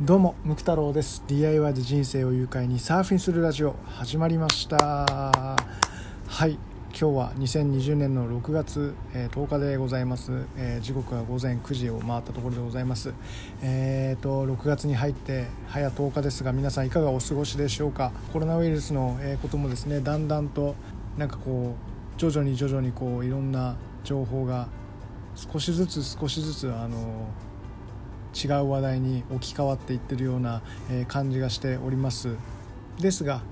どうもムク太郎です。DIY で人生を愉快にサーフィンするラジオ始まりました。はい今日は2020年の6月、えー、10日でございます、えー、時刻は午前9時を回ったところでございます。えーと6月に入って早10日ですが皆さんいかがお過ごしでしょうか？コロナウイルスのこともですねだんだんとなんかこう徐々に徐々にこういろんな情報が少しずつ少しずつあの違う話題に置き換わっていってるような感じがしております。ですが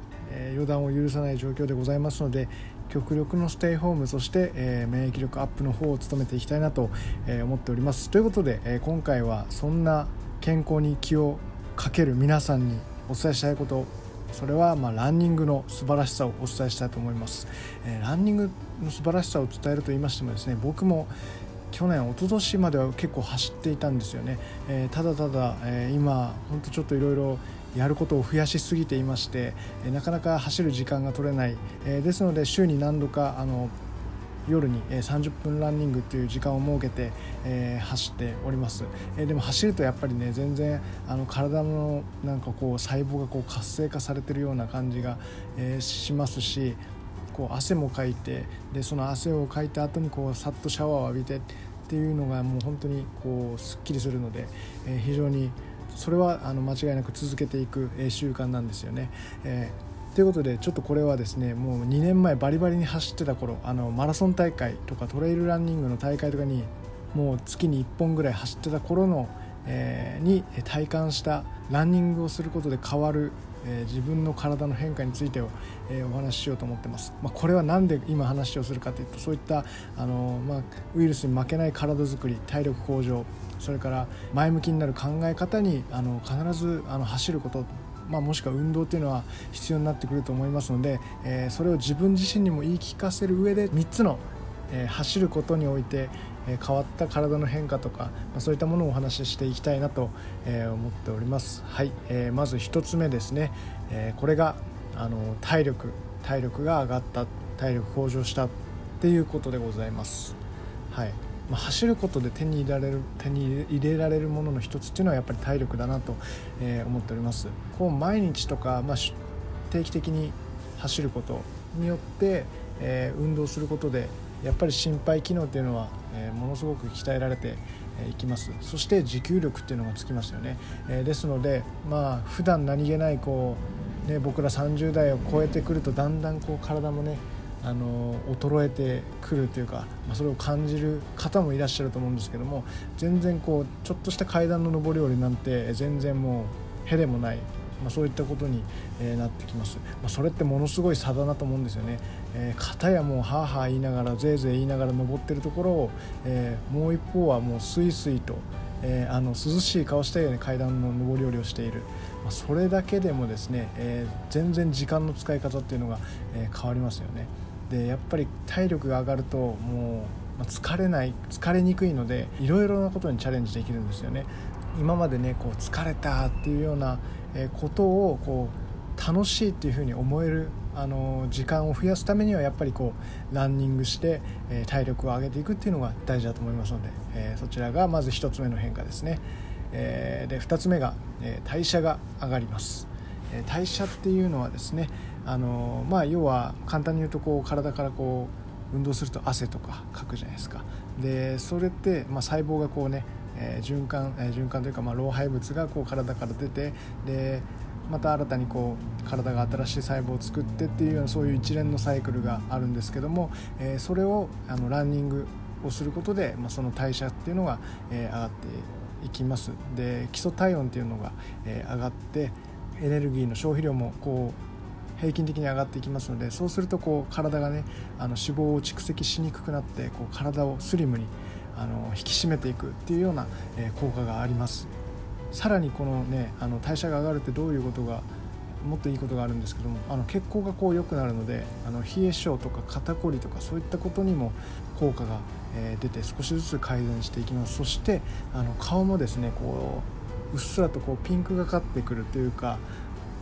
予断を許さない状況でございますので極力のステイホームそして、え免疫力アップの方を努めていきたいなと、え思っております。ということで、え今回はそんな健康に気をかける皆さんにお伝えしたいことそれはまランニングの素晴らしさをお伝えしたいと思います、えランニングの素晴らしさを伝えると言いましてもですね僕も去年一昨年までは結構走っていたんですよね、えー、ただただ、えー、今本当ちょっといろいろやることを増やしすぎていまして、えー、なかなか走る時間が取れない、えー、ですので週に何度かあの夜に30分ランニングっていう時間を設けて、えー、走っております、えー、でも走るとやっぱりね全然あの体のなんかこう細胞がこう活性化されてるような感じが、えー、しますしこう汗もかいてでその汗をかいた後にこうさっとシャワーを浴びてっていうのがもう本当にこうすっきりするので、え、非常にそれはあの間違いなく続けていく習慣なんですよね。えー、ということでちょっとこれはですねもう2年前バリバリに走ってた頃あのマラソン大会とかトレイルランニングの大会とかにもう月に1本ぐらい走ってた頃の、えー、に体感したランニングをすることで変わるえ自分の体の変化についてを、えお話ししようと思ってます、まあ、これは何で今話をするかというとそういったあの、まあ、ウイルスに負けない体づくり体力向上それから前向きになる考え方にあの必ずあの走ることまあ、もしくは運動っていうのは必要になってくると思いますので、えー、それを自分自身にも言い聞かせる上で3つの、え、走ることにおいて、え変わった体の変化とか、まあ、そういったものをお話ししていきたいなと、え思っております。はい、えー、まず1つ目ですね、えこれがあの体力体力が上がった体力向上したっていうことでございます。はい。ま、走ることで手に入れられる手に入れられるものの一つっていうのはやっぱり体力だなと、え思っております。こう毎日とか、まあ、定期的に走ることによって、え、運動することでやっぱり心肺機能っていうのは、え、ものすごく鍛えられていきます。そして持久力っていうのがつきますよね、え、ですのでまあ普段何気ないこう、ね、僕ら30代を超えてくるとだんだんこう体もねあの衰えてくるというか、ま、それを感じる方もいらっしゃると思うんですけども全然こうちょっとした階段の上り下りなんて全然もうへでもない。まあ、そういったことに、え、なってきます、まあ、それってものすごい差だなと思うんですよね、えー、片やもうはあはあ言いながらぜいぜい言いながら登ってるところを、えー、もう一方はもうスイスイと、えー、あの涼しい顔したように階段の上り下りをしている、まあ、それだけでもですね、えー、全然時間の使い方っていうのが、えー、変わりますよね。でやっぱり体力が上がるともう疲れない疲れにくいのでいろいろなことにチャレンジできるんですよね。今までねこう疲れたっていうようなことをこう楽しいっていうふうに思えるあの時間を増やすためにはやっぱりこうランニングして、え体力を上げていくっていうのが大事だと思いますので、えそちらがまず1つ目の変化ですね、えで2つ目が、え代謝が上がります、え代謝っていうのはですねあのまあ要は簡単に言うとこう体からこう運動すると汗とかかくじゃないですか。でそれって、ま、細胞がこうねえー、循環、えー、循環というか、まあ、老廃物がこう体から出てでまた新たにこう体が新しい細胞を作ってっていうようなそういう一連のサイクルがあるんですけども、えー、それをあのランニングをすることで、まあ、その代謝っていうのが、えー、上がっていきます。で基礎体温っていうのが、えー、上がってエネルギーの消費量もこう平均的に上がっていきますのでそうするとこう体がねあの脂肪を蓄積しにくくなってこう体をスリムにあの引き締めていくっていうような、え効果があります。さらにこのねあの代謝が上がるってどういうことがもっといいことがあるんですけどもあの血行がこう良くなるのであの冷え性とか肩こりとかそういったことにも効果が、え出て少しずつ改善していきます。そしてあの顔もですねこううっすらとこうピンクがかってくるというか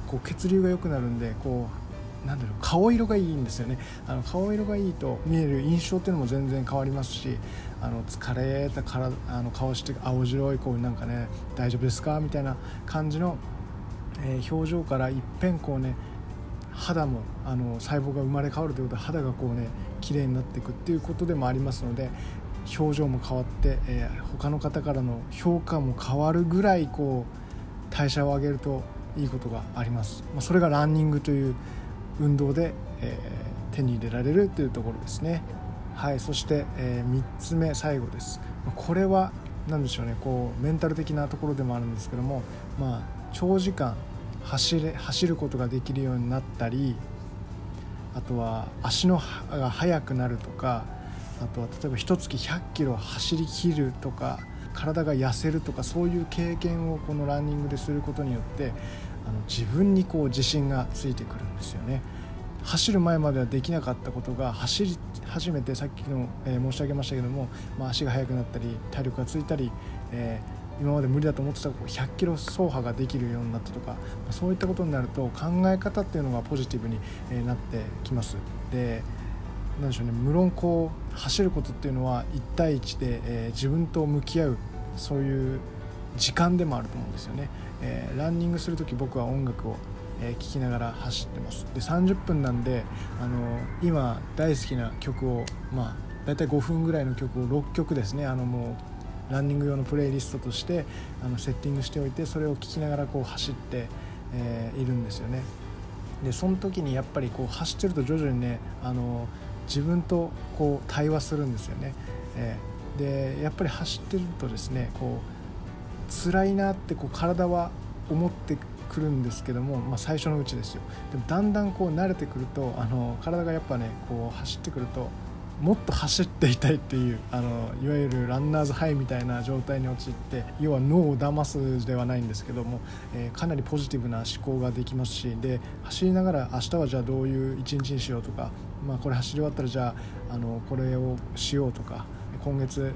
こう血流が良くなるんでこうなんだろう顔色がいいんですよね。あの顔色がいいと見える印象っていうのも全然変わりますしあの疲れたからあの顔して青白いこうなんかね大丈夫ですかみたいな感じの、えー、表情からいっぺんこうね肌もあの細胞が生まれ変わるということで肌がこうね綺麗になっていくっていうことでもありますので表情も変わって、えー、他の方からの評価も変わるぐらいこう代謝を上げるといいことがあります、まあ、それがランニングという運動で、えー、手に入れられるというところですね。はいそして、えー、3つ目最後です。これは何でしょうねこうメンタル的なところでもあるんですけどもまあ長時間走れ走ることができるようになったりあとは足のが速くなるとかあとは例えば一月100キロ走りきるとか体が痩せるとかそういう経験をこのランニングですることによってあの自分にこう自信がついてくるんですよね。走る前まではできなかったことが走り始めてさっきの、えー、申し上げましたけども、まあ、足が速くなったり体力がついたり、えー、今まで無理だと思ってた100キロ走破ができるようになったとか、まあ、そういったことになると考え方っていうのがポジティブに、なってきます。でなんでしょうね。無論こう走ることっていうのは1対1で、えー、自分と向き合うそういう時間でもあると思うんですよね、えー、ランニングする時僕は音楽をえ聴きながら走ってます。で30分なんであの今大好きな曲をまあ大体5分ぐらいの曲を6曲ですね。あのもうランニング用のプレイリストとしてあのセッティングしておいてそれを聴きながらこう走って、えー、いるんですよね。でその時にやっぱりこう走ってると徐々にねあの自分とこう対話するんですよね、えー、でやっぱり走ってるとですねこう辛いなってこう体は思ってくるんですけども、まあ、最初のうちですよ。でもだんだんこう慣れてくるとあの体がやっぱねこう走ってくるともっと走っていたいっていうあのいわゆるランナーズハイみたいな状態に陥って要は脳を騙すではないんですけども、えー、かなりポジティブな思考ができますしで走りながら明日はじゃあどういう一日にしようとか、まあ、これ走り終わったらじゃああのこれをしようとか今月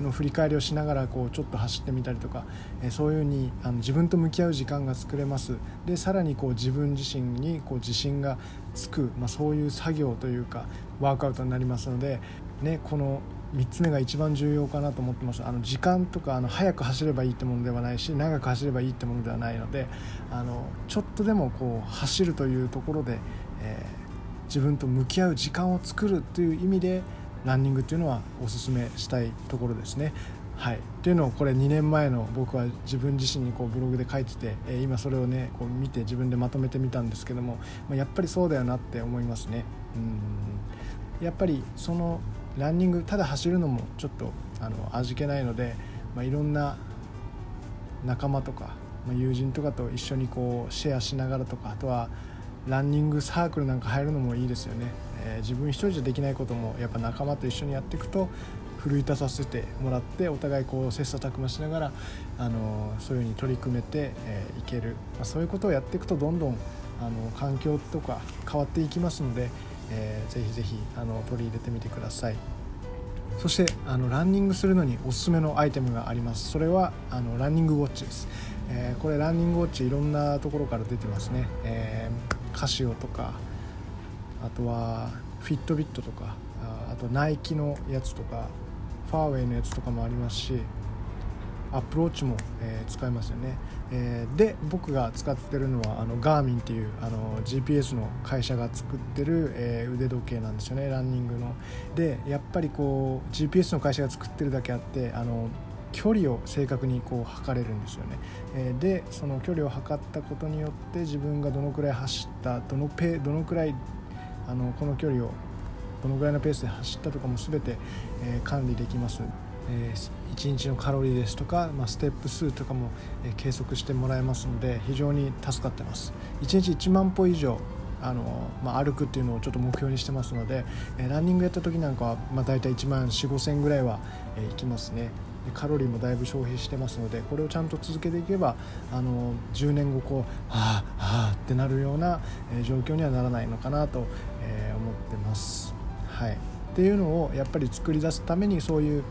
の振り返りをしながらこうちょっと走ってみたりとか、えそういうふうにあの自分と向き合う時間が作れます。でさらにこう自分自身にこう自信がつく、まあ、そういう作業というかワークアウトになりますので、ね、この3つ目が一番重要かなと思ってます。あの時間とかあの速く走ればいいってものではないし長く走ればいいってものではないのであのちょっとでもこう走るというところで、えー、自分と向き合う時間を作るという意味でランニングっていうのはおすすめしたいところですね。はい、っていうのをこれ2年前の僕は自分自身にこうブログで書いてて、え今それをねこう見て自分でまとめてみたんですけども、まやっぱりそうだよなって思いますね。うんやっぱりそのランニングただ走るのもちょっとあの味気ないので、まあ、いろんな仲間とか、まあ、友人とかと一緒にこうシェアしながらとかあとはランニングサークルなんか入るのもいいですよね。えー、自分一人じゃできないこともやっぱ仲間と一緒にやっていくと奮い立たせてもらってお互いこう切磋琢磨しながら、あのそういうふうに取り組めて、えー、いける、まあ、そういうことをやっていくとどんどんあの環境とか変わっていきますので、えー、ぜひぜひあの取り入れてみてください。そしてあのランニングするのにおすすめのアイテムがありますそれはあのランニングウォッチです、えー、これランニングウォッチいろんなところから出てますね、えー、カシオとかあとはフィットビットとかあとナイキのやつとかファーウェイのやつとかもありますしアプローチも、えー、使えますよね、えー、で僕が使ってるのはあのガーミンっていうあの GPS の会社が作ってる、えー、腕時計なんですよねランニングの。でやっぱりこう GPS の会社が作ってるだけあってあの距離を正確にこう測れるんですよね、えー、でその距離を測ったことによって自分がどのくらい走ったどのペどのくらいあのこの距離をどのぐらいのペースで走ったとかも全て、えー、管理できます、えー、1日のカロリーですとか、まあ、ステップ数とかも、えー、計測してもらえますので非常に助かってます。1日1万歩以上あの、まあ、歩くっていうのをちょっと目標にしてますので、えー、ランニングやった時なんかは、まあ、大体1万4 5千ぐらいは、えー、いきますね。カロリーもだいぶ消費してますのでこれをちゃんと続けていけばあの10年後こうはあはあってなるような、え状況にはならないのかなと、え思ってます。はい、っていうのをやっぱり作り出すためにそういう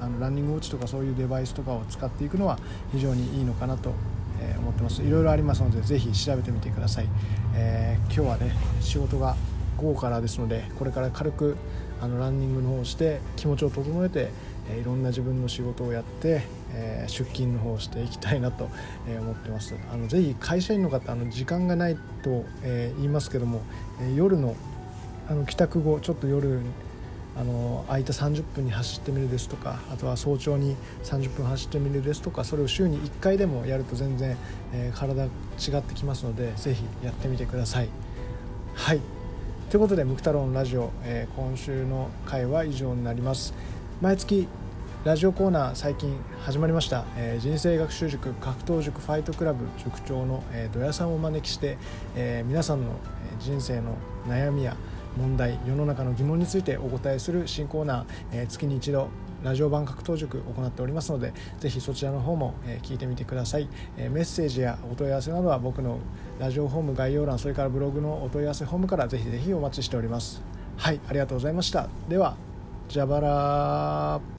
あのランニングウォッチとかそういうデバイスとかを使っていくのは非常にいいのかなとえ、思ってます。いろいろありますのでぜひ調べてみてください、えー、今日はね仕事が午後からですのでこれから軽くあのランニングの方をして気持ちを整えて、え、いろんな自分の仕事をやって、え、出勤の方をしていきたいなと、え、思ってますあのぜひ会社員の方あの時間がないと、え、言いますけども、え、夜のあの帰宅後ちょっと夜あの空いた30分に走ってみるですとかあとは早朝に30分走ってみるですとかそれを週に1回でもやると全然、えー、体違ってきますのでぜひやってみてください。はいということで「ムク太郎のラジオ」えー、今週の回は以上になります。毎月ラジオコーナー最近始まりました、えー、人生学習塾格闘塾ファイトクラブ塾長の、えー、土屋さんをお招きして、えー、皆さんの人生の悩みや問題世の中の疑問についてお答えする新コーナー、えー、月に一度ラジオ版格闘塾行っておりますのでぜひそちらの方も、え、聞いてみてください、え、メッセージやお問い合わせなどは僕のラジオホーム概要欄それからブログのお問い合わせホームからぜひぜひお待ちしております。はいありがとうございました。では蛇腹